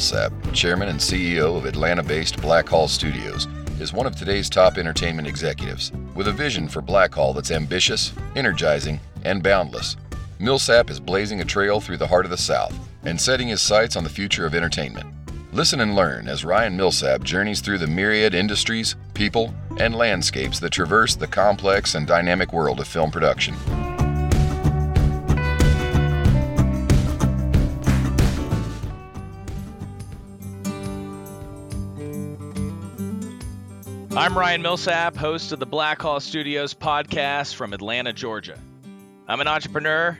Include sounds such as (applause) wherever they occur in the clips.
Millsap, Chairman and CEO of Atlanta based Blackhall Studios, is one of today's top entertainment executives, with a vision for Blackhall that's ambitious, energizing, and boundless. Millsap is blazing a trail through the heart of the South and setting his sights on the future of entertainment. Listen and learn as Ryan Millsap journeys through the myriad industries, people, and landscapes that traverse the complex and dynamic world of film production. I'm Ryan Millsap, host of the Black Blackhall Studios podcast from Atlanta, Georgia. I'm an entrepreneur,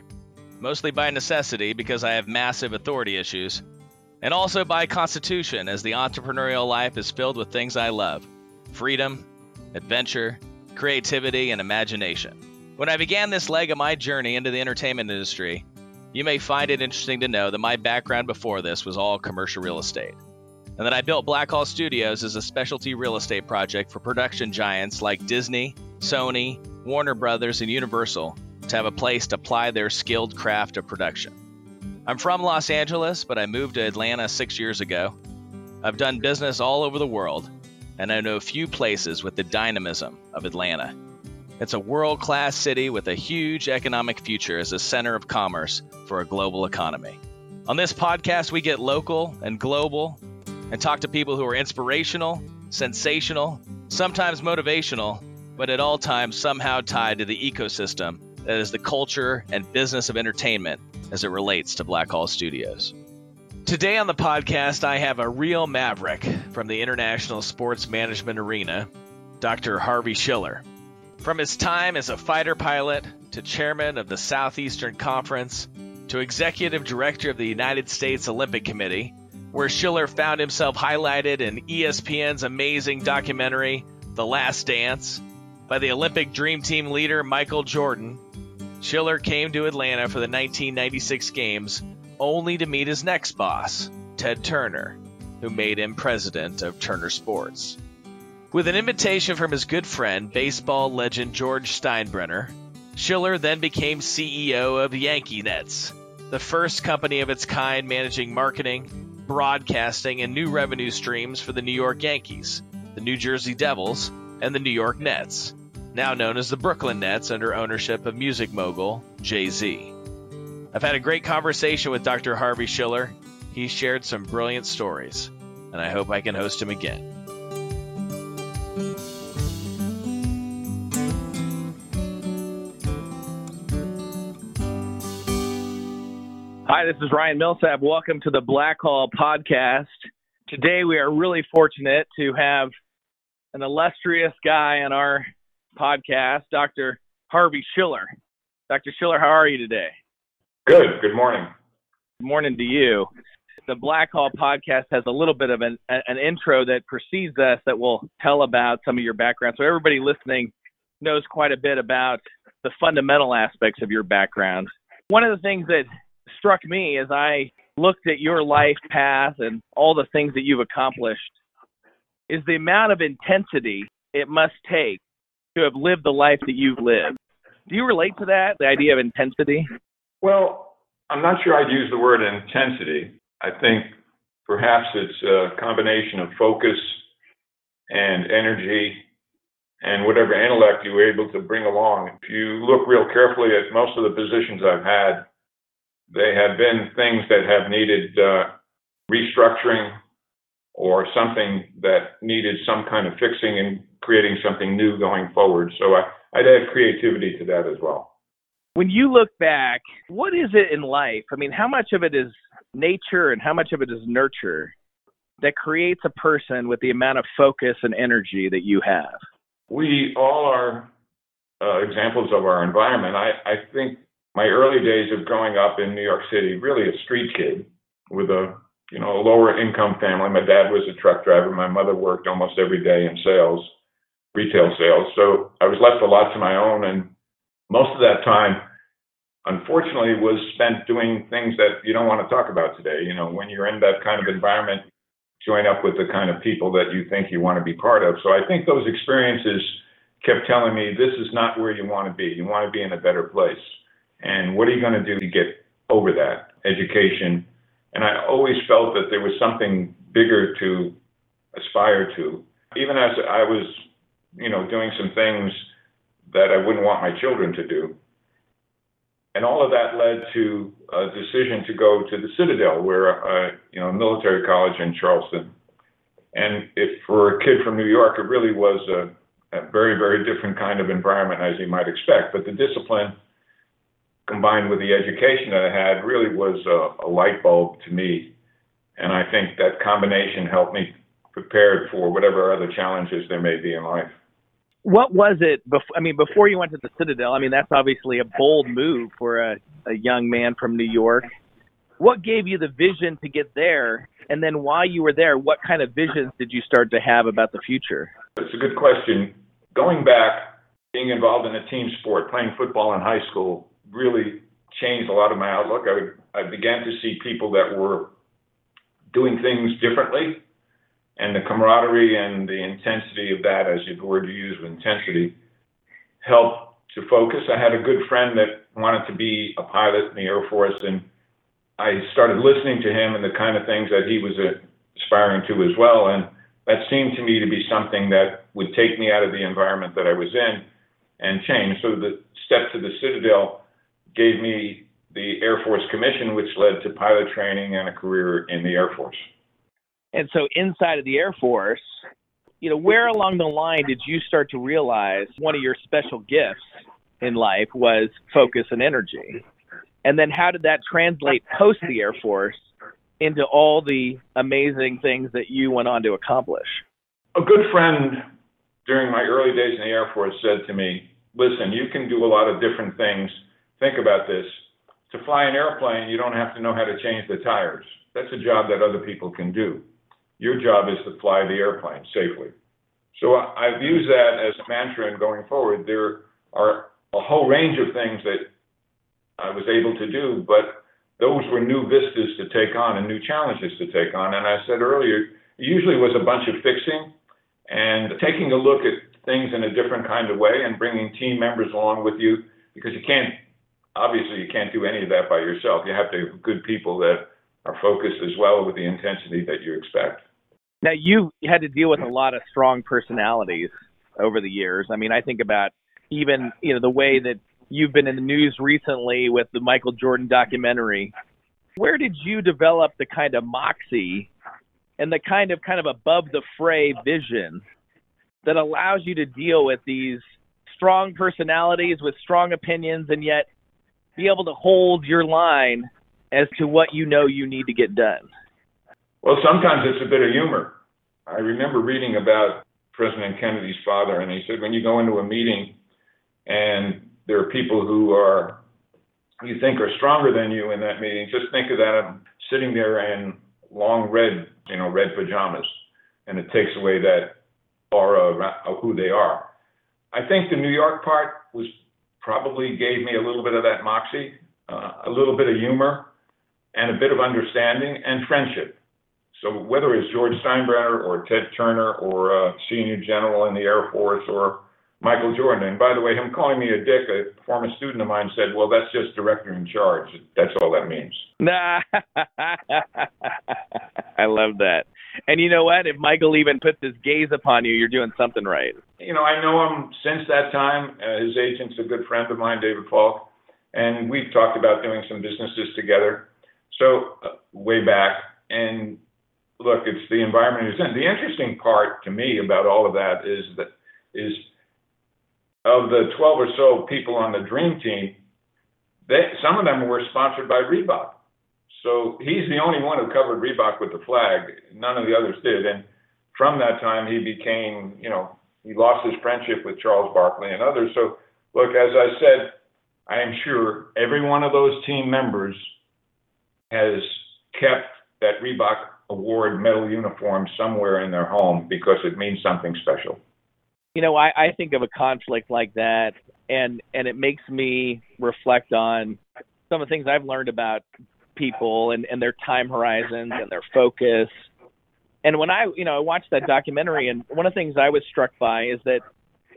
mostly by necessity because I have massive authority issues, and also by constitution, as the entrepreneurial life is filled with things I love freedom, adventure, creativity, and imagination. When I began this leg of my journey into the entertainment industry, you may find it interesting to know that my background before this was all commercial real estate and that I built Blackhall Studios as a specialty real estate project for production giants like Disney, Sony, Warner Brothers, and Universal to have a place to ply their skilled craft of production. I'm from Los Angeles, but I moved to Atlanta six years ago. I've done business all over the world, and I know few places with the dynamism of Atlanta. It's a world class city with a huge economic future as a center of commerce for a global economy. On this podcast, we get local and global and talk to people who are inspirational, sensational, sometimes motivational, but at all times somehow tied to the ecosystem that is the culture and business of entertainment as it relates to Black Blackhall Studios. Today on the podcast, I have a real maverick from the international sports management arena, Dr. Harvey Schiller. From his time as a fighter pilot to chairman of the Southeastern Conference to executive director of the United States Olympic Committee, where Schiller found himself highlighted in ESPN's amazing documentary, The Last Dance, by the Olympic Dream Team leader Michael Jordan. Schiller came to Atlanta for the 1996 Games only to meet his next boss, Ted Turner, who made him president of Turner Sports. With an invitation from his good friend, baseball legend George Steinbrenner, Schiller then became CEO of Yankee Nets, the first company of its kind managing marketing, broadcasting, and new revenue streams for the New York Yankees, the New Jersey Devils, and the New York Nets, now known as the Brooklyn Nets under ownership of music mogul Jay Z. I've had a great conversation with Dr. Harvey Schiller. He shared some brilliant stories, and I hope I can host him again. Hi, this is Ryan Millsap. Welcome to the Blackhall podcast. Today we are really fortunate to have an illustrious guy on our podcast, Dr. Harvey Schiller. Dr. Schiller, how are you today? Good. Good morning. Good morning to you. The Blackhall podcast has a little bit of an, an intro that precedes us that will tell about some of your background. So everybody listening knows quite a bit about the fundamental aspects of your background. One of the things that struck me as I looked at your life path and all the things that you've accomplished is the amount of intensity it must take to have lived the life that you've lived. Do you relate to that, the idea of intensity? Well, I'm not sure I'd use the word intensity. I think perhaps it's a combination of focus and energy and whatever intellect you were able to bring along. If you look real carefully at most of the positions I've had, they have been things that have needed uh, restructuring or something that needed some kind of fixing and creating something new going forward. So I, I'd add creativity to that as well. When you look back, what is it in life? I mean, how much of it is nature and how much of it is nurture that creates a person with the amount of focus and energy that you have? We all are uh, examples of our environment. I, I think my early days of growing up in New York City, really a street kid with a you know a lower income family. My dad was a truck driver. My mother worked almost every day in sales, retail sales. So I was left a lot to my own, and most of that time, unfortunately, was spent doing things that you don't want to talk about today. You know, when you're in that kind of environment, join up with the kind of people that you think you want to be part of. So I think those experiences kept telling me this is not where you want to be. You want to be in a better place. And what are you going to do to get over that? Education, And I always felt that there was something bigger to aspire to. Even as I was, you know, doing some things that I wouldn't want my children to do. And all of that led to a decision to go to the Citadel, where, uh, you know, military college in Charleston. And if for a kid from New York, it really was a, a very, very different kind of environment as you might expect. But the discipline combined with the education that I had really was a, a light bulb to me. And I think that combination helped me prepare for whatever other challenges there may be in life. What was it? Before, I mean, before you went to the Citadel, I mean, that's obviously a bold move for a, a young man from New York. What gave you the vision to get there? And then while you were there, what kind of visions did you start to have about the future? It's a good question. Going back, being involved in a team sport, playing football in high school, really changed a lot of my outlook. I, I began to see people that were doing things differently, and the camaraderie and the intensity of that, as the word you use, intensity, helped to focus. I had a good friend that wanted to be a pilot in the Air Force, and I started listening to him and the kind of things that he was aspiring to as well. And that seemed to me to be something that would take me out of the environment that I was in and change. So the step to the Citadel gave me the Air Force commission, which led to pilot training and a career in the Air Force. And so inside of the Air Force, you know, where along the line did you start to realize one of your special gifts in life was focus and energy? And then how did that translate post the Air Force into all the amazing things that you went on to accomplish? A good friend during my early days in the Air Force said to me, Listen, you can do a lot of different things think about this. To fly an airplane, you don't have to know how to change the tires. That's a job that other people can do. Your job is to fly the airplane safely. So I've used that as a mantra going forward. There are a whole range of things that I was able to do, but those were new vistas to take on and new challenges to take on. And I said earlier, it usually was a bunch of fixing and taking a look at things in a different kind of way and bringing team members along with you because you can't obviously you can't do any of that by yourself. You have to have good people that are focused as well with the intensity that you expect. Now you had to deal with a lot of strong personalities over the years. I mean, I think about even you know the way that you've been in the news recently with the Michael Jordan documentary. Where did you develop the kind of moxie and the kind of kind of above the fray vision that allows you to deal with these strong personalities with strong opinions and yet be able to hold your line as to what you know you need to get done? Well, sometimes it's a bit of humor. I remember reading about President Kennedy's father, and he said when you go into a meeting and there are people who are you think are stronger than you in that meeting, just think of that I'm sitting there in long red, you know, red pajamas, and it takes away that aura of who they are. I think the New York part was probably gave me a little bit of that moxie, uh, a little bit of humor, and a bit of understanding and friendship. So whether it's George Steinbrenner or Ted Turner or a senior general in the Air Force or Michael Jordan, and by the way, him calling me a dick, a former student of mine said, "Well, that's just director in charge. That's all that means." (laughs) I love that. And you know what? If Michael even puts his gaze upon you, you're doing something right. You know, I know him since that time. Uh, his agent's a good friend of mine, David Falk, and we've talked about doing some businesses together. So uh, way back, and look, it's the environment he's in. The interesting part to me about all of that is that is of the 12 or so people on the dream team, they, some of them were sponsored by Reebok. So he's the only one who covered Reebok with the flag. None of the others did. And from that time, he became, you know, he lost his friendship with Charles Barkley and others. So, look, as I said, I am sure every one of those team members has kept that Reebok award medal uniform somewhere in their home because it means something special. You know, I, I think of a conflict like that, and and it makes me reflect on some of the things I've learned about people and, and their time horizons and their focus. And when I, you know, I watched that documentary, and one of the things I was struck by is that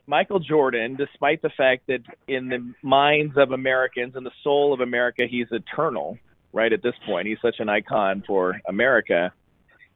Michael Jordan, despite the fact that in the minds of Americans and the soul of America, he's eternal, right? At this point, he's such an icon for America.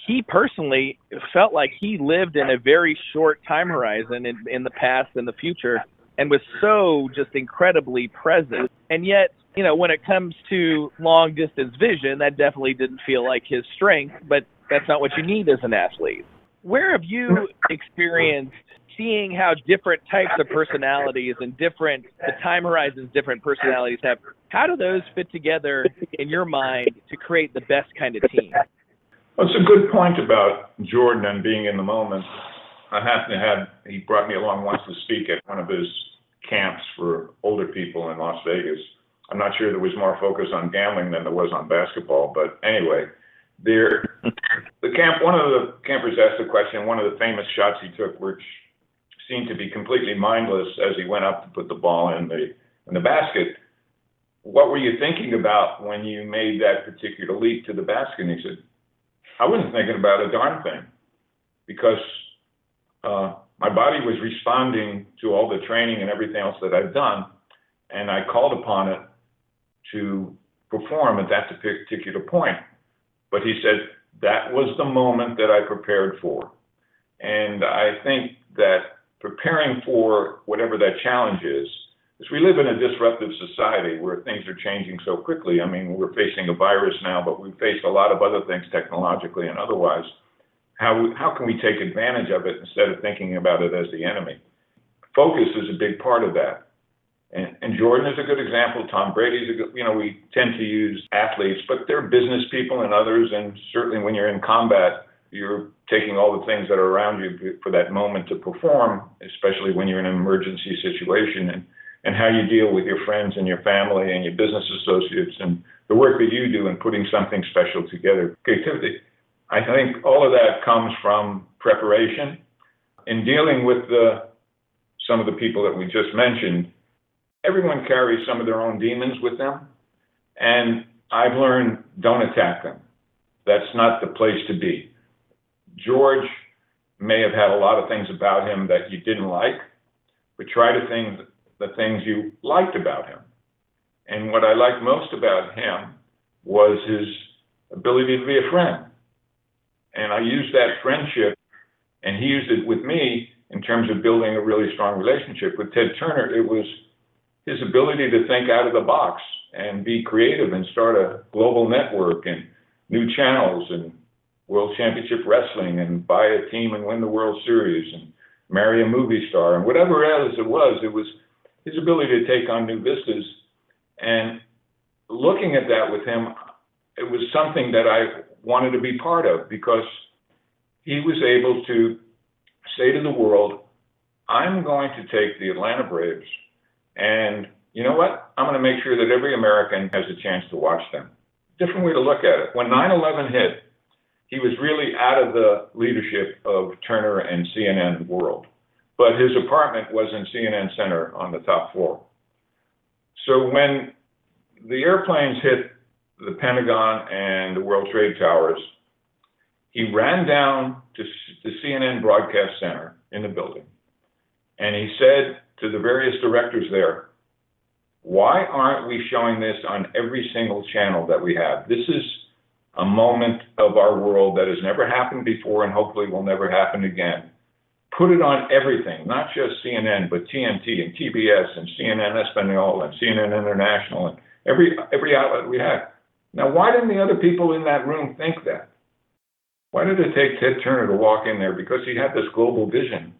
He personally felt like he lived in a very short time horizon in, in the past and the future and was so just incredibly present. And yet, you know, when it comes to long distance vision, that definitely didn't feel like his strength, but that's not what you need as an athlete. Where have you experienced seeing how different types of personalities and different the time horizons different personalities have? How do those fit together in your mind to create the best kind of team? Well, it's a good point about jordan and being in the moment. I happen to have he brought me along once to speak at one of his camps for older people in las vegas i'm not sure there was more focus on gambling than there was on basketball but anyway there the camp one of the campers asked a question one of the famous shots he took which seemed to be completely mindless as he went up to put the ball in the in the basket. What were you thinking about when you made that particular leap to the basket? And he said, I wasn't thinking about a darn thing because uh, my body was responding to all the training and everything else that I've done, and I called upon it to perform at that particular point. But he said that was the moment that I prepared for. And I think that preparing for whatever that challenge is, is we live in a disruptive society where things are changing so quickly. I mean, we're facing a virus now, but we face a lot of other things technologically and otherwise. How, how can we take advantage of it instead of thinking about it as the enemy? Focus is a big part of that. And, and Jordan is a good example. Tom Brady's a good, you know, we tend to use athletes, but they're business people and others. And certainly when you're in combat, you're taking all the things that are around you for that moment to perform, especially when you're in an emergency situation, and, and how you deal with your friends and your family and your business associates and the work that you do in putting something special together. Creativity. I think all of that comes from preparation. In dealing with the, some of the people that we just mentioned, everyone carries some of their own demons with them. And I've learned don't attack them. That's not the place to be George may have had a lot of things about him that you didn't like, but try to think the things you liked about him. And what I liked most about him was his ability to be a friend. And I used that friendship, and he used it with me in terms of building a really strong relationship. With Ted Turner, it was his ability to think out of the box and be creative and start a global network and new channels and World Championship Wrestling and buy a team and win the World Series and marry a movie star and whatever else it was, it was his ability to take on new vistas. And looking at that with him, it was something that I wanted to be part of because he was able to say to the world, I'm going to take the Atlanta Braves and you know what? I'm going to make sure that every American has a chance to watch them. Different way to look at it. When 9 11 hit, he was really out of the leadership of Turner and CNN World. But his apartment was in CNN Center on the top floor. So when the airplanes hit the Pentagon and the World Trade Towers, he ran down to the CNN Broadcast Center in the building and he said to the various directors there, Why aren't we showing this on every single channel that we have? This is a moment of our world that has never happened before and hopefully will never happen again. Put it on everything, not just CNN, but TNT and TBS and CNN Espanol and CNN International and every every outlet we have. Now, why didn't the other people in that room think that? Why did it take Ted Turner to walk in there? Because he had this global vision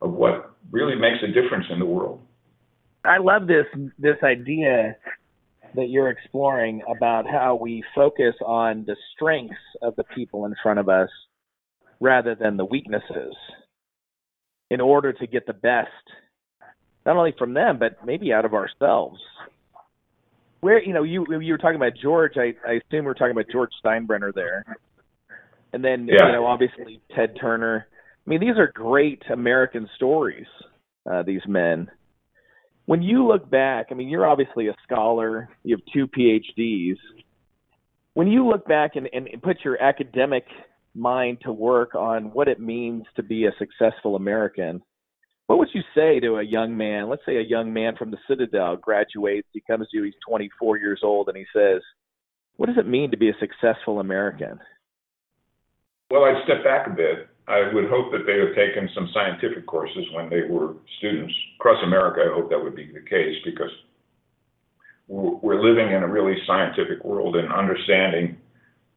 of what really makes a difference in the world. I love this this idea that you're exploring about how we focus on the strengths of the people in front of us rather than the weaknesses in order to get the best not only from them but maybe out of ourselves where you know you you were talking about george i i assume we are talking about george steinbrenner there and then yeah. you know obviously ted turner i mean these are great american stories uh, these men when you look back, I mean, you're obviously a scholar, you have two PhDs. When you look back and, and put your academic mind to work on what it means to be a successful American, what would you say to a young man? Let's say a young man from the Citadel graduates, he comes to you, he's 24 years old, and he says, What does it mean to be a successful American? Well, I'd step back a bit. I would hope that they have taken some scientific courses when they were students. Across America, I hope that would be the case because we're living in a really scientific world and understanding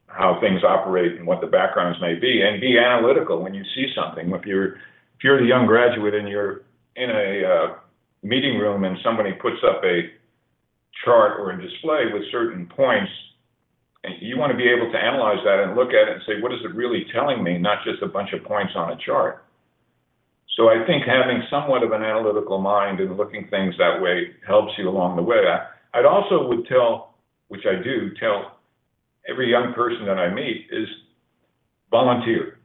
how things operate and what the backgrounds may be and be analytical when you see something. If you're if you're the young graduate and you're in a uh, meeting room and somebody puts up a chart or a display with certain points, you want to be able to analyze that and look at it and say, what is it really telling me, not just a bunch of points on a chart. So I think having somewhat of an analytical mind and looking things that way helps you along the way. I, I'd also would tell, which I do, tell every young person that I meet is volunteer.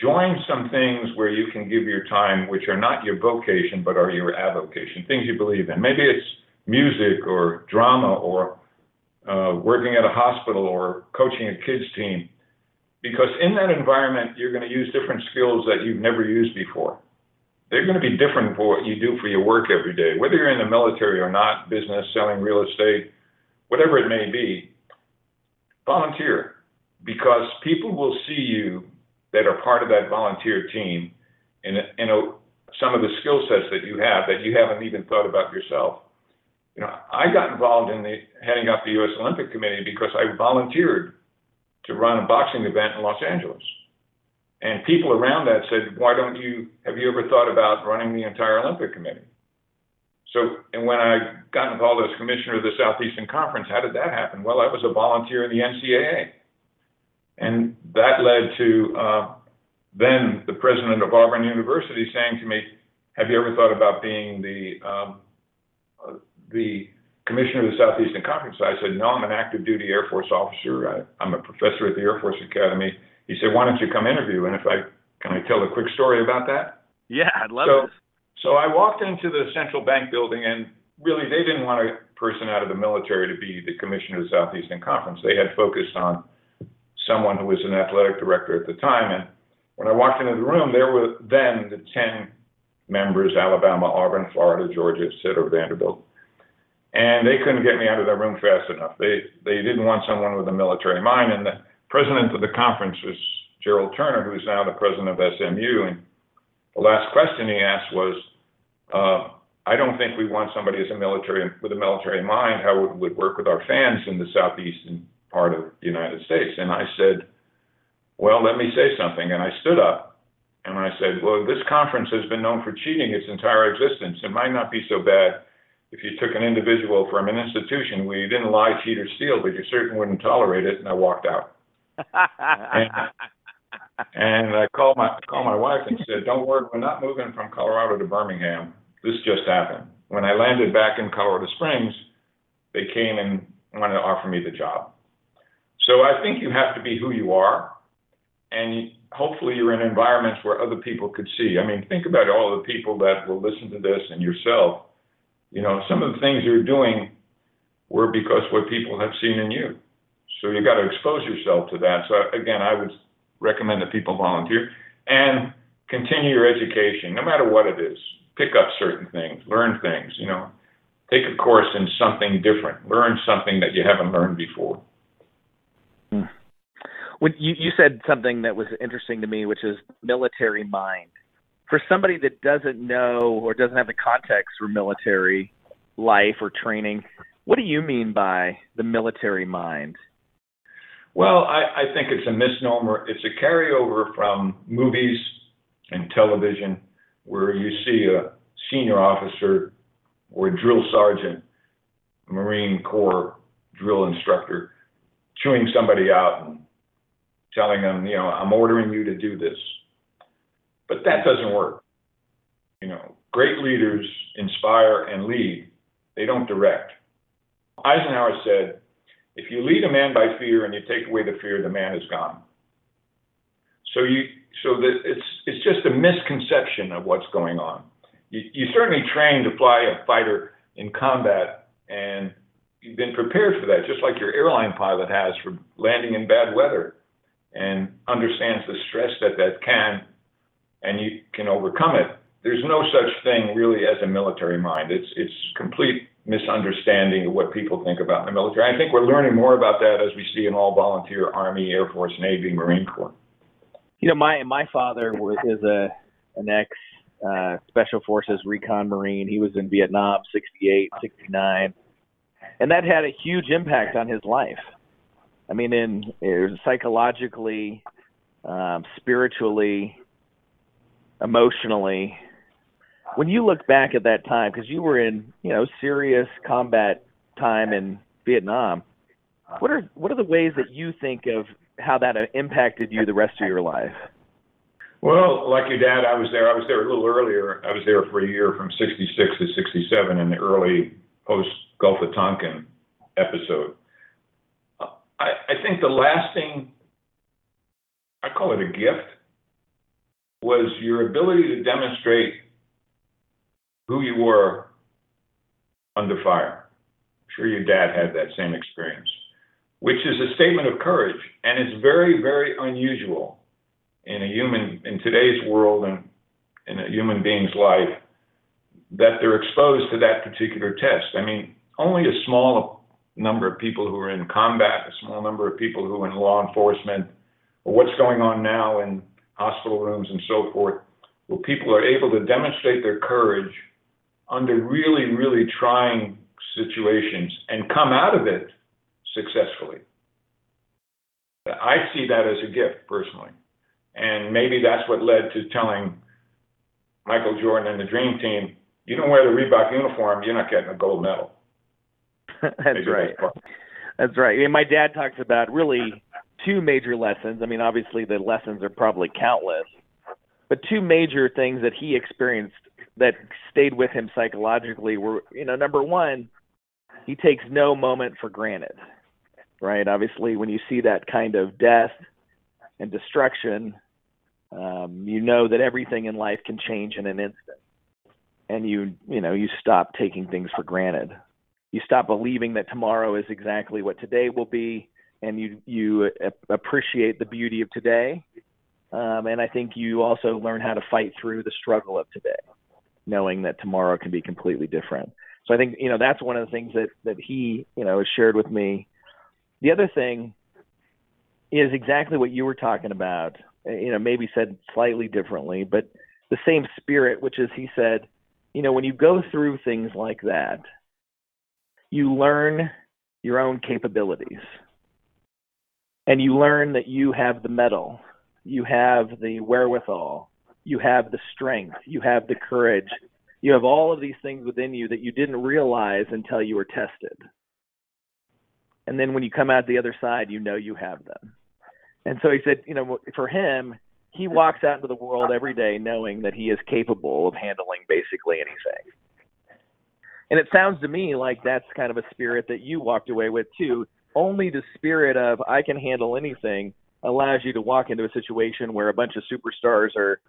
Join some things where you can give your time, which are not your vocation, but are your avocation, things you believe in. Maybe it's music or drama or uh, working at a hospital or coaching a kids team. Because in that environment, you're going to use different skills that you've never used before. They're going to be different for what you do for your work every day, whether you're in the military or not, business, selling real estate, whatever it may be. Volunteer because people will see you that are part of that volunteer team in, in a, some of the skill sets that you have that you haven't even thought about yourself you know, I got involved in the heading up the U.S. Olympic Committee because I volunteered to run a boxing event in Los Angeles. And people around that said, why don't you, have you ever thought about running the entire Olympic Committee? So, and when I got involved as commissioner of the Southeastern Conference, how did that happen? Well, I was a volunteer in the NCAA. And that led to uh, then the president of Auburn University saying to me, have you ever thought about being the um, the commissioner of the Southeastern Conference. I said, no, I'm an active duty Air Force officer. I, I'm a professor at the Air Force Academy. He said, why don't you come interview? And if I can I tell a quick story about that? Yeah, I'd love so, this. So I walked into the central bank building, and really they didn't want a person out of the military to be the commissioner of the Southeastern Conference. They had focused on someone who was an athletic director at the time. And when I walked into the room, there were then the 10 members Alabama, Auburn, Florida, Georgia, et cetera, Vanderbilt and they couldn't get me out of their room fast enough. They they didn't want someone with a military mind. And the president of the conference was Gerald Turner, who is now the president of SMU. And the last question he asked was, uh, "I don't think we want somebody as a military with a military mind. How would it would work with our fans in the southeastern part of the United States?" And I said, "Well, let me say something." And I stood up and I said, "Well, this conference has been known for cheating its entire existence. It might not be so bad." If you took an individual from an institution where you didn't lie, cheat, or steal, but you certainly wouldn't tolerate it, and I walked out. (laughs) and, and I called my called my wife and said, "Don't worry, we're not moving from Colorado to Birmingham. This just happened." When I landed back in Colorado Springs, they came and wanted to offer me the job. So I think you have to be who you are, and hopefully you're in environments where other people could see. I mean, think about all the people that will listen to this and yourself you know, some of the things you're doing were because what people have seen in you. So you got to expose yourself to that. So again, I would recommend that people volunteer and continue your education, no matter what it is. Pick up certain things, learn things. You know, take a course in something different, learn something that you haven't learned before. Hmm. When you, you said something that was interesting to me, which is military mind for somebody that doesn't know or doesn't have the context for military life or training, what do you mean by the military mind? Well, I, I think it's a misnomer. It's a carryover from movies and television where you see a senior officer or a drill sergeant, Marine Corps drill instructor, chewing somebody out and telling them, you know, I'm ordering you to do this. But that doesn't work. You know, great leaders inspire and lead, they don't direct. Eisenhower said, if you lead a man by fear and you take away the fear, the man is gone. So you so that it's it's just a misconception of what's going on. You, you certainly train to fly a fighter in combat and you've been prepared for that, just like your airline pilot has for landing in bad weather and understands the stress that that can and you can overcome it. There's no such thing really as a military mind. It's it's complete misunderstanding of what people think about the military. I think we're learning more about that as we see in all volunteer Army, Air Force, Navy, Marine Corps. You know, my my father was is a an ex uh, Special Forces Recon Marine. He was in Vietnam, 68, 69, and that had a huge impact on his life. I mean, in, in psychologically, um, spiritually, emotionally. When you look back at that time, because you were in, you know, serious combat time in Vietnam, what are what are the ways that you think of how that uh, impacted you the rest of your life? Well, like your dad, I was there. I was there a little earlier. I was there for a year from 66 to 67 in the early post Gulf of Tonkin episode. I, I think the lasting, I call it a gift, was your ability to demonstrate who you were under fire. I'm sure your dad had that same experience, which is a statement of courage, and it's very, very unusual in a human in today's world and in a human being's life that they're exposed to that particular test. I mean, only a small number of people who are in combat, a small number of people who are in law enforcement, or what's going on now in hospital rooms and so forth, where people are able to demonstrate their courage under really, really trying situations and come out of it successfully. I see that as a gift personally. And maybe that's what led to telling Michael Jordan and the Dream Team, you don't wear the Reebok uniform, you're not getting a gold medal. (laughs) that's maybe right. That's, that's right. And my dad talks about really two major lessons. I mean, obviously the lessons are probably countless, but two major things that he experienced that stayed with him psychologically were, you know, number one, he takes no moment for granted. Right? Obviously, when you see that kind of death and destruction, um, you know that everything in life can change in an instant, and you you know you stop taking things for granted. You stop believing that tomorrow is exactly what today will be, and you you appreciate the beauty of today. Um, and I think you also learn how to fight through the struggle of today, knowing that tomorrow can be completely different. So I think you know that's one of the things that that he you know has shared with me. The other thing is exactly what you were talking about you know, maybe said slightly differently, but the same spirit, which is he said, you know, when you go through things like that, you learn your own capabilities. And you learn that you have the mettle, you have the wherewithal, you have the strength, you have the courage, you have all of these things within you that you didn't realize until you were tested. And then when you come out the other side, you know you have them. And so he said, you know, for him, he walks out into the world every day knowing that he is capable of handling basically anything. And it sounds to me like that's kind of a spirit that you walked away with too. Only the spirit of I can handle anything allows you to walk into a situation where a bunch of superstars are,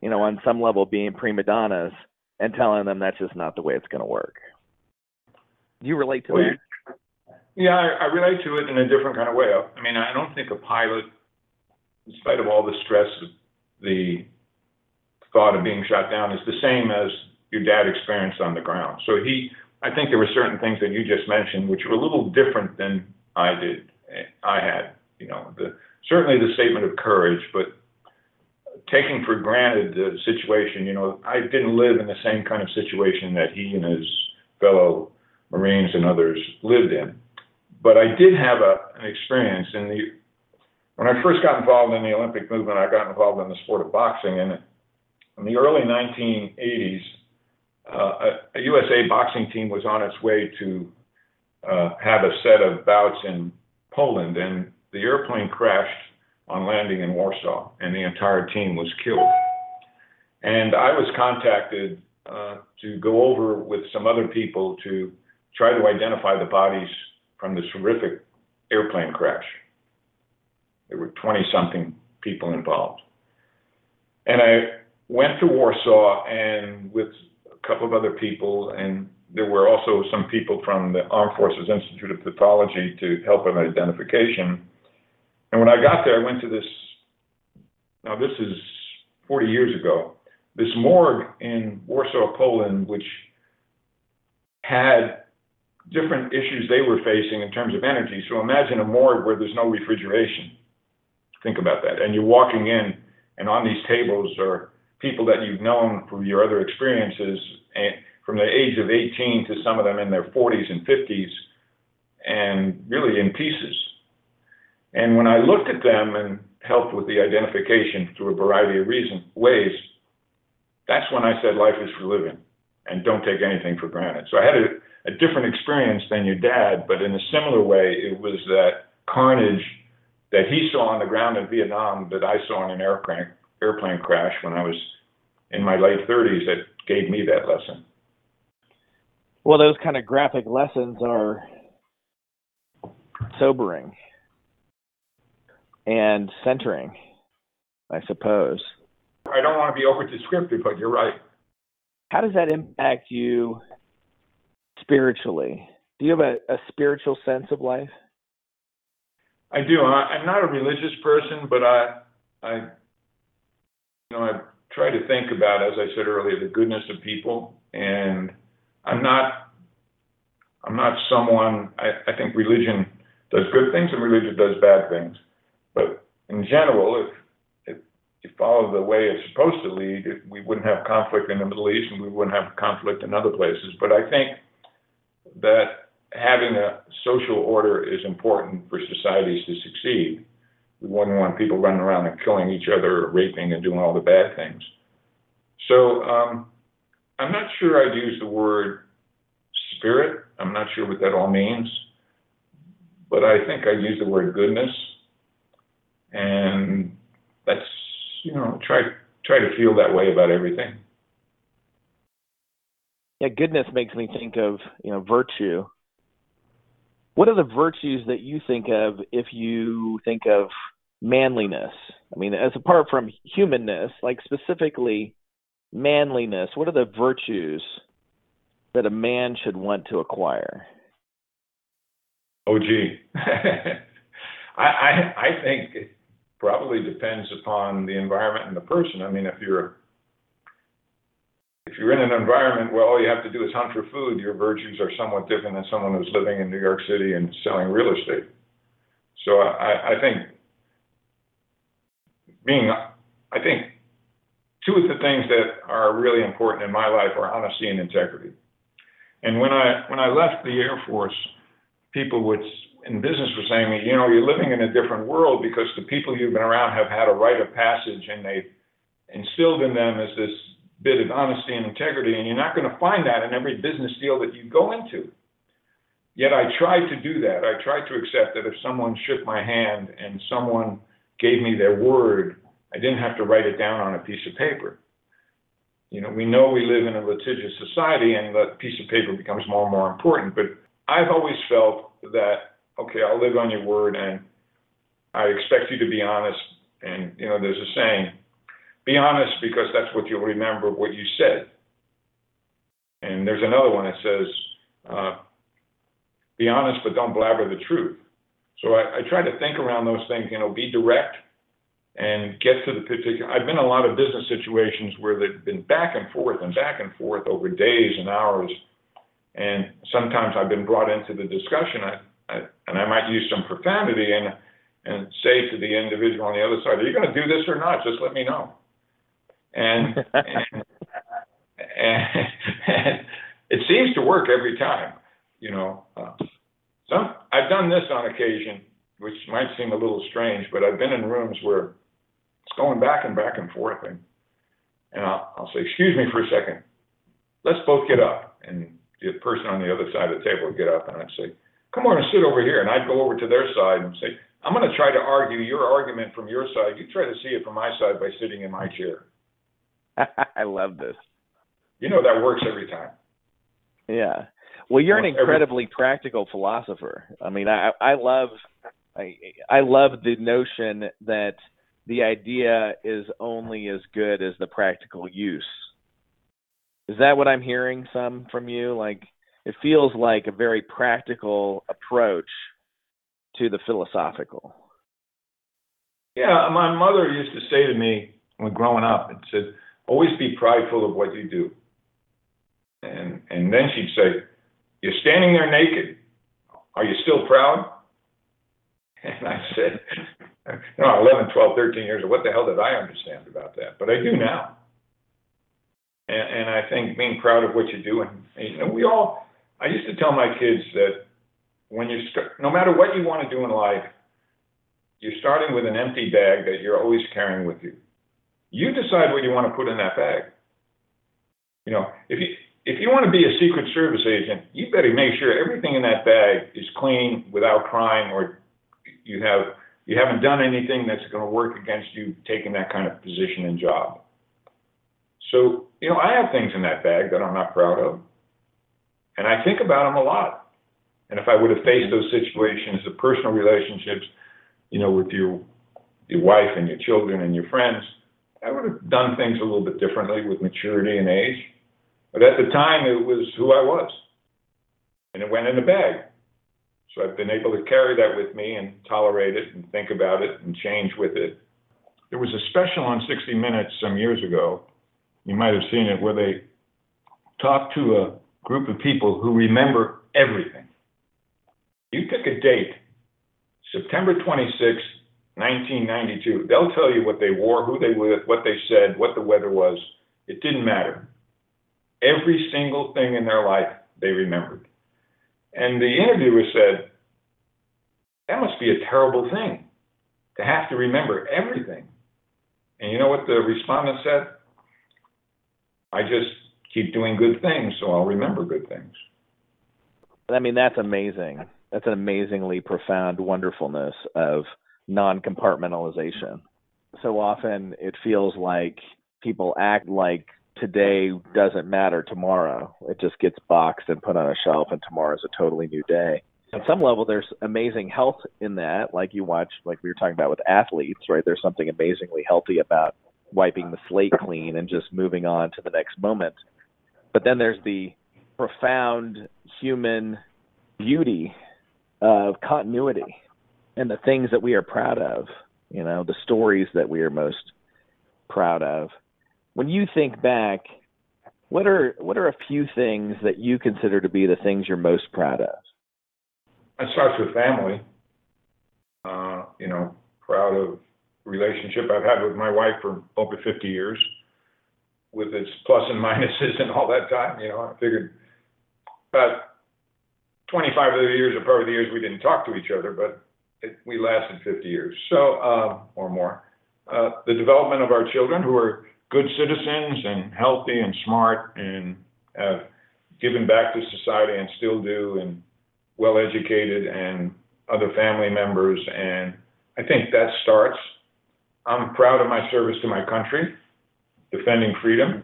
you know, on some level being prima donnas and telling them that's just not the way it's going to work. Do you relate to well, that? Yeah, I, I relate to it in a different kind of way. I mean, I don't think a pilot in spite of all the stress, the thought of being shot down is the same as your dad experienced on the ground. So he, I think there were certain things that you just mentioned which were a little different than I did. I had, you know, the certainly the statement of courage, but taking for granted the situation. You know, I didn't live in the same kind of situation that he and his fellow Marines and others lived in, but I did have a, an experience in the when I first got involved in the Olympic movement, I got involved in the sport of boxing. And in the early 1980s, uh, a, a, USA boxing team was on its way to uh, have a set of bouts in Poland, and the airplane crashed on landing in Warsaw, and the entire team was killed. And I was contacted uh, to go over with some other people to try to identify the bodies from this horrific airplane crash. There were 20 something people involved. And I went to Warsaw and with a couple of other people, and there were also some people from the Armed Forces Institute of Pathology to help with identification. And when I got there, I went to this, now this is 40 years ago, this morgue in Warsaw, Poland, which had different issues they were facing in terms of energy. So imagine a morgue where there's no refrigeration. Think about that. And you're walking in, and on these tables are people that you've known through your other experiences, and from the age of 18 to some of them in their 40s and 50s, and really in pieces. And when I looked at them and helped with the identification through a variety of reason ways, that's when I said life is for living and don't take anything for granted. So I had a, a different experience than your dad, but in a similar way, it was that carnage that he saw on the ground in Vietnam that I saw in an airplane airplane crash when I was in my late 30s that gave me that lesson. Well, those kind of graphic lessons are sobering and centering, I suppose. I don't want to be over descriptive, but you're right. How does that impact you spiritually? Do you have a, a spiritual sense of life? I do. I, am not a religious person, but I, I, you know, I try to think about, as I said earlier, the goodness of people, and I'm not, I'm not someone. I, I think religion does good things and religion does bad things. But in general, if, if you follow the way it's supposed to lead, we wouldn't have conflict in the Middle East and we wouldn't have conflict in other places. But I think that having a social order is important for societies to succeed. We wouldn't want people running around and killing each other raping and doing all the bad things. So um, I'm not sure I'd use the word spirit. I'm not sure what that all means. But I think I'd use the word goodness and that's you know try try to feel that way about everything. Yeah, goodness makes me think of you know virtue. What are the virtues that you think of if you think of manliness? I mean, as apart from humanness, like specifically manliness, what are the virtues that a man should want to acquire? Oh, gee. (laughs) I, I, I think it probably depends upon the environment and the person. I mean, if you're if you're in an environment where all you have to do is hunt for food, your virtues are somewhat different than someone who's living in New York City and selling real estate. So I, I think being, I think two of the things that are really important in my life are honesty and integrity. And when I when I left the Air Force, people would in business were saying me, you know, you're living in a different world because the people you've been around have had a rite of passage and they've instilled in them as this bit of honesty and integrity, and you're not going to find that in every business deal that you go into. Yet I tried to do that. I tried to accept that if someone shook my hand and someone gave me their word, I didn't have to write it down on a piece of paper. You know, we know we live in a litigious society and that piece of paper becomes more and more important, but I've always felt that okay, I'll live on your word and I expect you to be honest. And, you know, there's a saying, be honest because that's what you'll remember what you said. And there's another one that says, uh, be honest, but don't blabber the truth. So I, I try to think around those things, you know, be direct and get to the particular. I've been in a lot of business situations where they've been back and forth and back and forth over days and hours. And sometimes I've been brought into the discussion. I, I, and I might use some profanity and and say to the individual on the other side, "Are you going to do this or not? Just let me know." And and, and, and it seems to work every time, you know. Uh, I've done this on occasion, which might seem a little strange, but I've been in rooms where it's going back and back and forth, and and I'll, I'll say, "Excuse me for a second. Let's both get up." And the person on the other side of the table would get up, and I'd say, come on and sit over here. And I'd go over to their side and say, I'm going to try to argue your argument from your side. You try to see it from my side by sitting in my chair. (laughs) I love this. You know, that works every time. Yeah. Well, you're an incredibly every... practical philosopher. I mean, I, I love, I, I love the notion that the idea is only as good as the practical use. Is that what I'm hearing some from you? Like, it feels like a very practical approach to the philosophical. Yeah, my mother used to say to me when growing up, and said, "Always be prideful of what you do." And and then she'd say, You're standing there naked. Are you still proud? And I said, you know, 11, 12, 13 years what the hell did I understand about that? But I do now. And, and I think being proud of what you do, and, you know, we all, I used to tell my kids that when you start, no matter what you want to do in life, you're starting with an empty bag that you're always carrying with you. You decide what you want to put in that bag. You know, if you if you want to be a Secret Service agent, you better make sure everything in that bag is clean without crime, or you have you haven't done anything that's going to work against you taking that kind of position and job. So, you know, I have things in that bag that I'm not proud of, and I think about them a lot. And if I would have faced those situations, the personal relationships, you know, with your your wife and your children and your friends, I would have done things a little bit differently with maturity and age. But at the time, it was who I was, and it went in the bag. So I've been able to carry that with me and tolerate it and think about it and change with it. There was a special on 60 Minutes some years ago. You might have seen it where they talked to a group of people who remember everything. You pick a date, September 26, 1992. They'll tell you what they wore, who they were with, what they said, what the weather was. It didn't matter. Every single thing in their life they remembered. And the interviewer said, That must be a terrible thing to have to remember everything. And you know what the respondent said? I just keep doing good things, so I'll remember good things. I mean, that's amazing. That's an amazingly profound wonderfulness of non compartmentalization. So often it feels like people act like today doesn't matter tomorrow. It just gets boxed and put on a shelf, and tomorrow is a totally new day. On some level, there's amazing health in that. Like you watch, like we were talking about with athletes, right? There's something amazingly healthy about wiping the slate clean and just moving on to the next moment. But then there's the profound human beauty of continuity and the things that we are proud of, you know, the stories that we are most proud of when you think back, what are what are a few things that you consider to be the things you're most proud of? It starts with family. Uh, you know, proud of relationship I've had with my wife for over 50 years, with its plus and minuses and all that time. You know, I figured about 25 of the years are probably the years we didn't talk to each other, but it, we lasted 50 years, so uh, or more. Uh, the development of our children, who are good citizens and healthy and smart and have given back to society and still do and well educated and other family members. And I think that starts. I'm proud of my service to my country, defending freedom.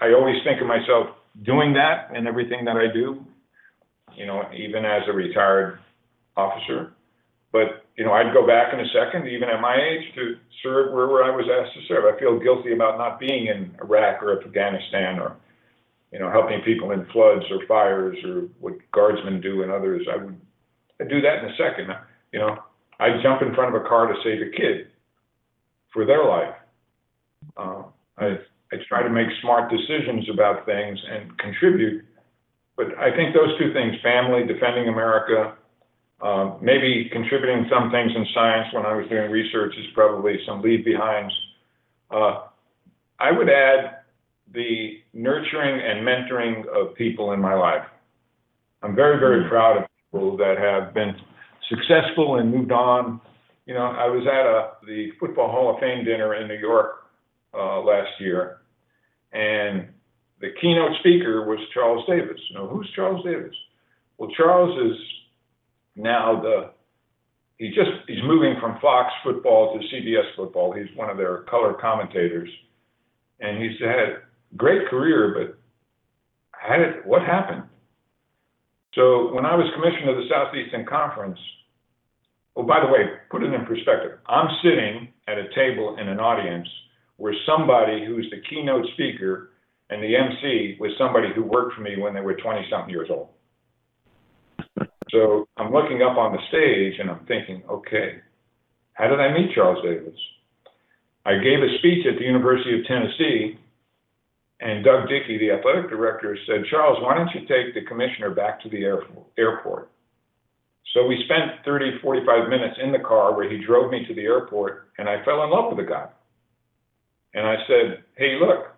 I always think of myself doing that in everything that I do, you know, even as a retired officer. But you know, I'd go back in a second, even at my age, to serve wherever I was asked to serve. I feel guilty about not being in Iraq or Afghanistan or, you know, helping people in floods or fires or what guardsmen do and others. I would I'd do that in a second. You know, I'd jump in front of a car to save a kid for their life. Uh, I I try to make smart decisions about things and contribute. But I think those two things, family, defending America, uh, maybe contributing some things in science when I was doing research is probably some leave behinds. Uh, I would add the nurturing and mentoring of people in my life. I'm very, very mm-hmm. proud of people that have been successful and moved on. You know, I was at a, the Football Hall of Fame dinner in New York uh, last year, and the keynote speaker was Charles Davis. You know, who's Charles Davis? Well, Charles is now the he just he's moving from Fox football to CBS football. He's one of their color commentators, and he's had a great career, but had it what happened? So when I was commissioner of the Southeastern Conference, oh by the way, put it in perspective. I'm sitting at a table in an audience where somebody who's the keynote speaker and the MC was somebody who worked for me when they were 20 something years old. So I'm looking up on the stage and I'm thinking, okay, how did I meet Charles Davis? I gave a speech at the University of Tennessee And Doug Dickey, the athletic director, said, Charles, why don't you take the commissioner back to the airport? So we spent 30, 45 minutes in the car where he drove me to the airport, and I fell in love with the guy. And I said, Hey, look,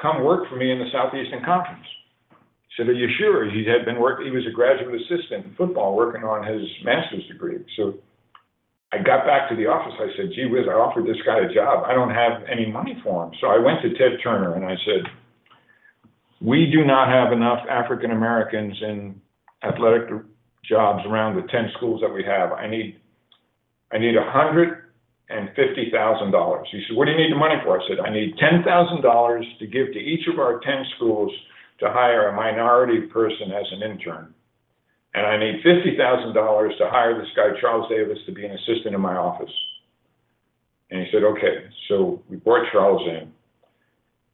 come work for me in the Southeastern Conference. He said, Are you sure? He had been working, he was a graduate assistant in football working on his master's degree. So I got back to the office. I said, Gee whiz, I offered this guy a job. I don't have any money for him. So I went to Ted Turner and I said, We do not have enough African Americans in athletic jobs around the 10 schools that we have. I need I need a hundred and fifty thousand dollars. He said, What do you need the money for? I said, I need ten thousand dollars to give to each of our ten schools to hire a minority person as an intern. And I need fifty thousand dollars to hire this guy, Charles Davis, to be an assistant in my office. And he said, Okay. So we brought Charles in.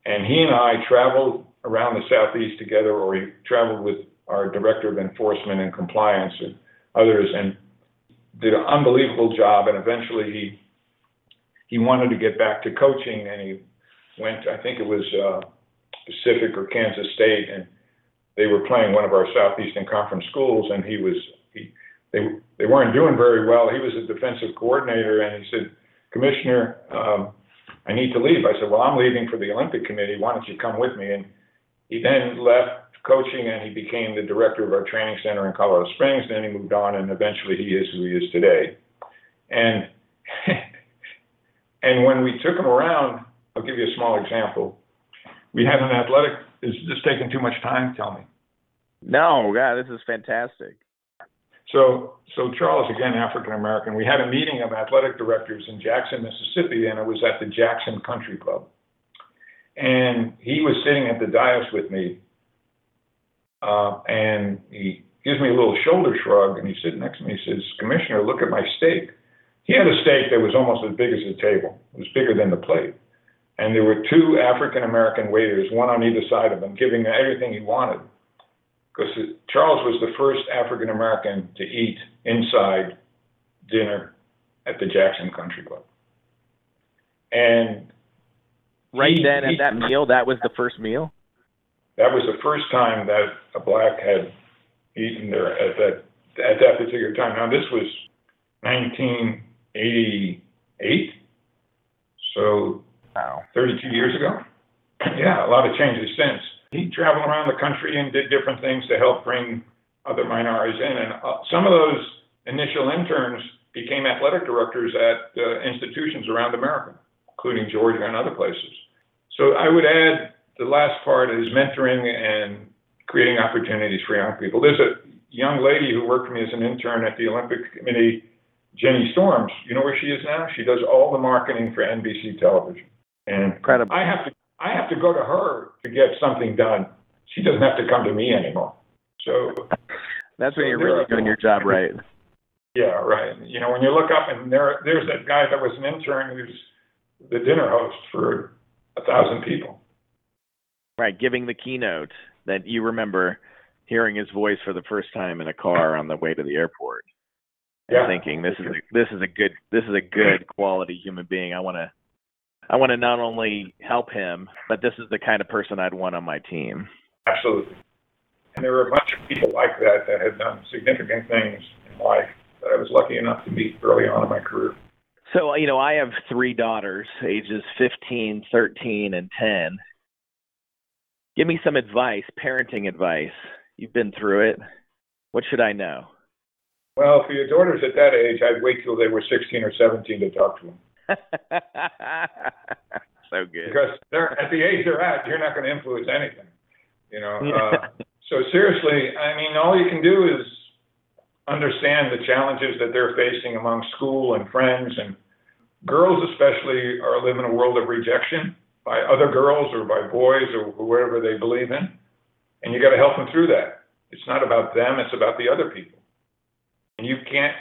And he and I traveled around the southeast together, or he traveled with our director of enforcement and compliance and others and did an unbelievable job and eventually he he wanted to get back to coaching and he went I think it was uh, Pacific or Kansas State and they were playing one of our southeastern conference schools and he was he they they weren't doing very well he was a defensive coordinator and he said commissioner um, I need to leave I said well I'm leaving for the Olympic committee why don't you come with me and he then left coaching and he became the director of our training center in Colorado Springs. Then he moved on and eventually he is who he is today. And (laughs) and when we took him around, I'll give you a small example. We had an athletic. Is this taking too much time? Tell me. No, God, this is fantastic. So, so Charles, again, African American. We had a meeting of athletic directors in Jackson, Mississippi, and it was at the Jackson Country Club. And he was sitting at the dais with me, uh, and he gives me a little shoulder shrug, and he sits next to me. He says, "Commissioner, look at my steak." He had a steak that was almost as big as the table. It was bigger than the plate, and there were two African American waiters, one on either side of him, giving him everything he wanted. Because Charles was the first African American to eat inside dinner at the Jackson Country Club, and right he, then at he, that meal, that was the first meal that was the first time that a black had eaten there at that at that particular time. Now this was 1988, so wow. 32 years ago. Yeah, a lot of changes since. He traveled around the country and did different things to help bring other minorities in, and uh, some of those initial interns became athletic directors at uh, institutions around America, including Georgia and other places. So I would add the last part is mentoring and creating opportunities for young people. There's a young lady who worked for me as an intern at the Olympic Committee, Jenny Storms. You know where she is now? She does all the marketing for NBC television. And Incredible. I have to I have to go to her to get something done. She doesn't have to come to me anymore. So that's when so you're really doing your job right. Yeah, right. You know, when you look up and there there's that guy that was an intern who's the dinner host for a thousand people. Right, giving the keynote that you remember hearing his voice for the first time in a car on the way to the airport. Yeah. thinking this is a, this is a good this is a good quality human being. I want to I want to not only help him, but this is the kind of person I'd want on my team. Absolutely. And there were a bunch of people like that that had done significant things in life that I was lucky enough to meet early on in my career. So, you know, I have three daughters, ages 15, 13, and 10 give me some advice, parenting advice. You've been through it. What should I know? Well, for your daughters at that age, I'd wait till they were 16 or 17 to talk to them. (laughs) so good. Because they're at the age they're at, you're not going to influence anything. You know. Uh, so seriously, I mean, all you can do is understand the challenges that they're facing among school and friends, and girls especially are living a world of rejection by other girls or by boys or whoever they believe in. And you got to help them through that. It's not about them, it's about the other people. And you can't,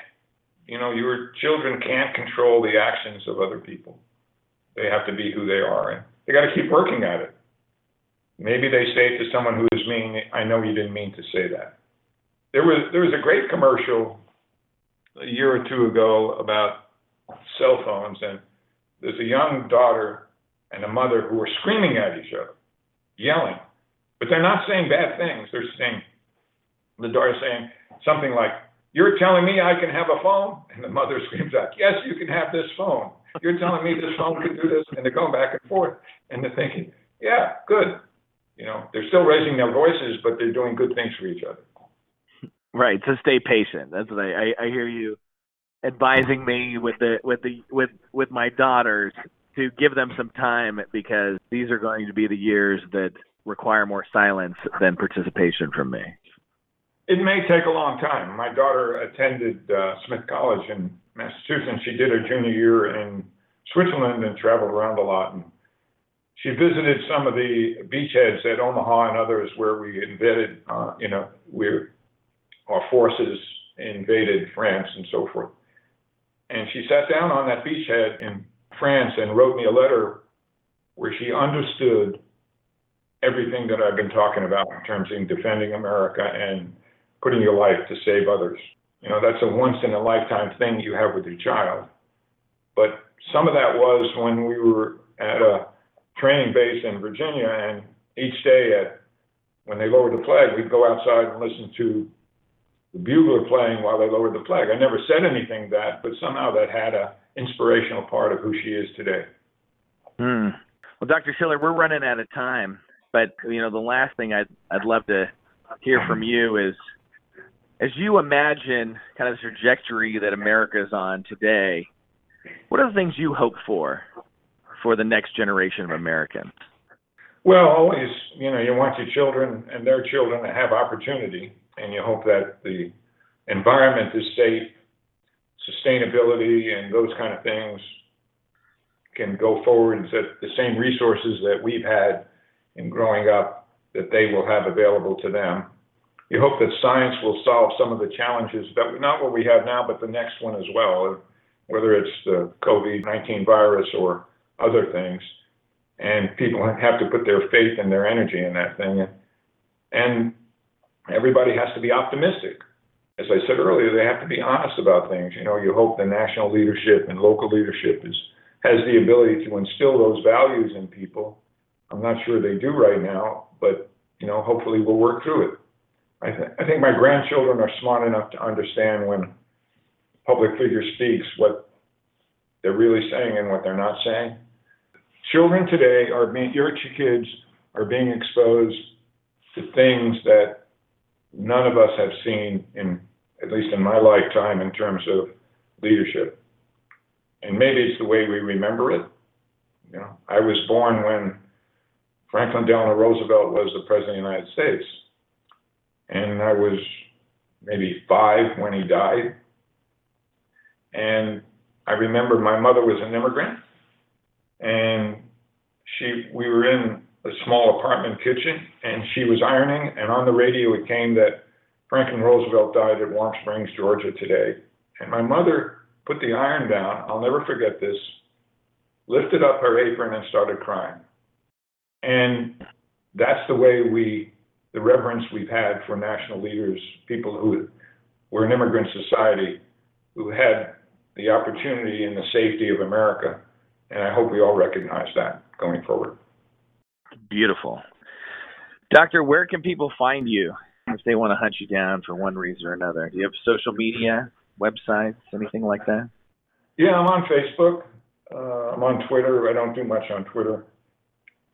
you know, your children can't control the actions of other people. They have to be who they are. And they got to keep working at it. Maybe they say to someone who is mean, I know you didn't mean to say that. There was there was a great commercial a year or two ago about cell phones and there's a young daughter and a mother who were screaming at each other. yelling, but they're not saying bad things. They're saying, the daughter saying something like, You're telling me I can have a phone? And the mother (laughs) screams out, Yes, you can have this phone. You're telling me this phone can do this? And they're going back and forth. And they're thinking, Yeah, good. You know, they're still raising their voices, but they're doing good things for each other. Right. So stay patient. That's what I, I, I hear you advising me with the with the with with my daughters to give them some time because these are going to be the years that require more silence than participation from me. It may take a long time. My daughter attended uh, Smith College in Massachusetts. She did her junior year in Switzerland and traveled around a lot. And she visited some of the beachheads at Omaha and others where we invaded, uh, you know, where our forces invaded France and so forth. And she sat down on that beachhead in France and wrote me a letter where she understood everything that I've been talking about in terms of defending America and putting your life to save others. You know, that's a once in a lifetime thing you have with your child. But some of that was when we were at a training base in Virginia, and each day at when they lowered the flag, we'd go outside and listen to the bugler playing while they lowered the flag. I never said anything that, but somehow that had a inspirational part of who she is today. Hmm. Well, Dr. Schiller, we're running out of time, but you know the last thing I'd I'd love to hear from you is as you imagine kind of the trajectory that America is on today, what are the things you hope for for the next generation of Americans? Well, always, you know, you want your children and their children to have opportunity, and you hope that the environment is safe, sustainability, and those kind of things can go forward, and that the same resources that we've had in growing up, that they will have available to them you hope that science will solve some of the challenges that we, not what we have now, but the next one as well, whether it's the COVID-19 virus or other things. And people have to put their faith and their energy in that thing. And everybody has to be optimistic. As I said earlier, they have to be honest about things. You know, you hope the national leadership and local leadership is has the ability to instill those values in people. I'm not sure they do right now, but you know, hopefully we'll work through it. I, th- I think my grandchildren are smart enough to understand when public figure speaks what they're really saying and what they're not saying. Children today are being, your kids are being exposed to things that none of us have seen in, at least in my lifetime, in terms of leadership. And maybe it's the way we remember it. You know, I was born when Franklin Delano Roosevelt was the president of the United States and I was maybe five when he died. And I remember my mother was an immigrant, and she we were in a small apartment kitchen, and she was ironing, and on the radio it came that Franklin Roosevelt died at Warm Springs, Georgia today. And my mother put the iron down. I'll never forget this. Lifted up her apron and started crying. And that's the way we the reverence we've had for national leaders, people who were an immigrant society, who had the opportunity and the safety of America. And I hope we all recognize that going forward. Beautiful. Doctor, where can people find you if they want to hunt you down for one reason or another? Do you have social media, websites, anything like that? Yeah, I'm on Facebook. Uh, I'm on Twitter. I don't do much on Twitter.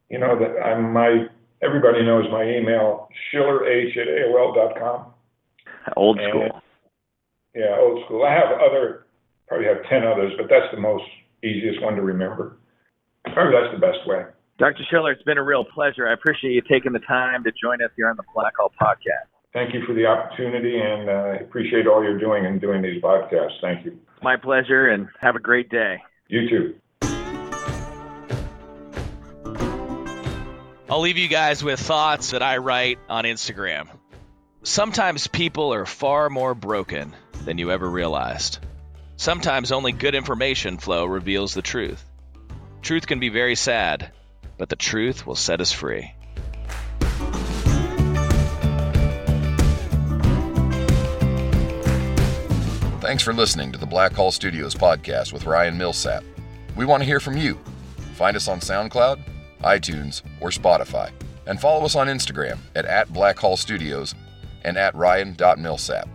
You know that I'm my everybody knows my email, schillerh at AOL.com. Old school. And, yeah, old school. I have other, probably have 10 others, but that's the most easiest one to remember. Probably that's the best way. Dr. Schiller, it's been a real pleasure. I appreciate you taking the time to join us here on the Blackhall Podcast. Thank you for the opportunity, and I uh, appreciate all you're doing in doing these podcasts. Thank you. My pleasure, and have a great day. You too. I'll leave you guys with thoughts that I write on Instagram. Sometimes people are far more broken than you ever realized. Sometimes only good information flow reveals the truth. Truth can be very sad, but the truth will set us free. Thanks for listening to the Blackhall Studios podcast with Ryan Millsap. We want to hear from you. Find us on SoundCloud, iTunes, or Spotify. and follow us on Instagram at, at Blackhall Studios and at Ryan.Millsap.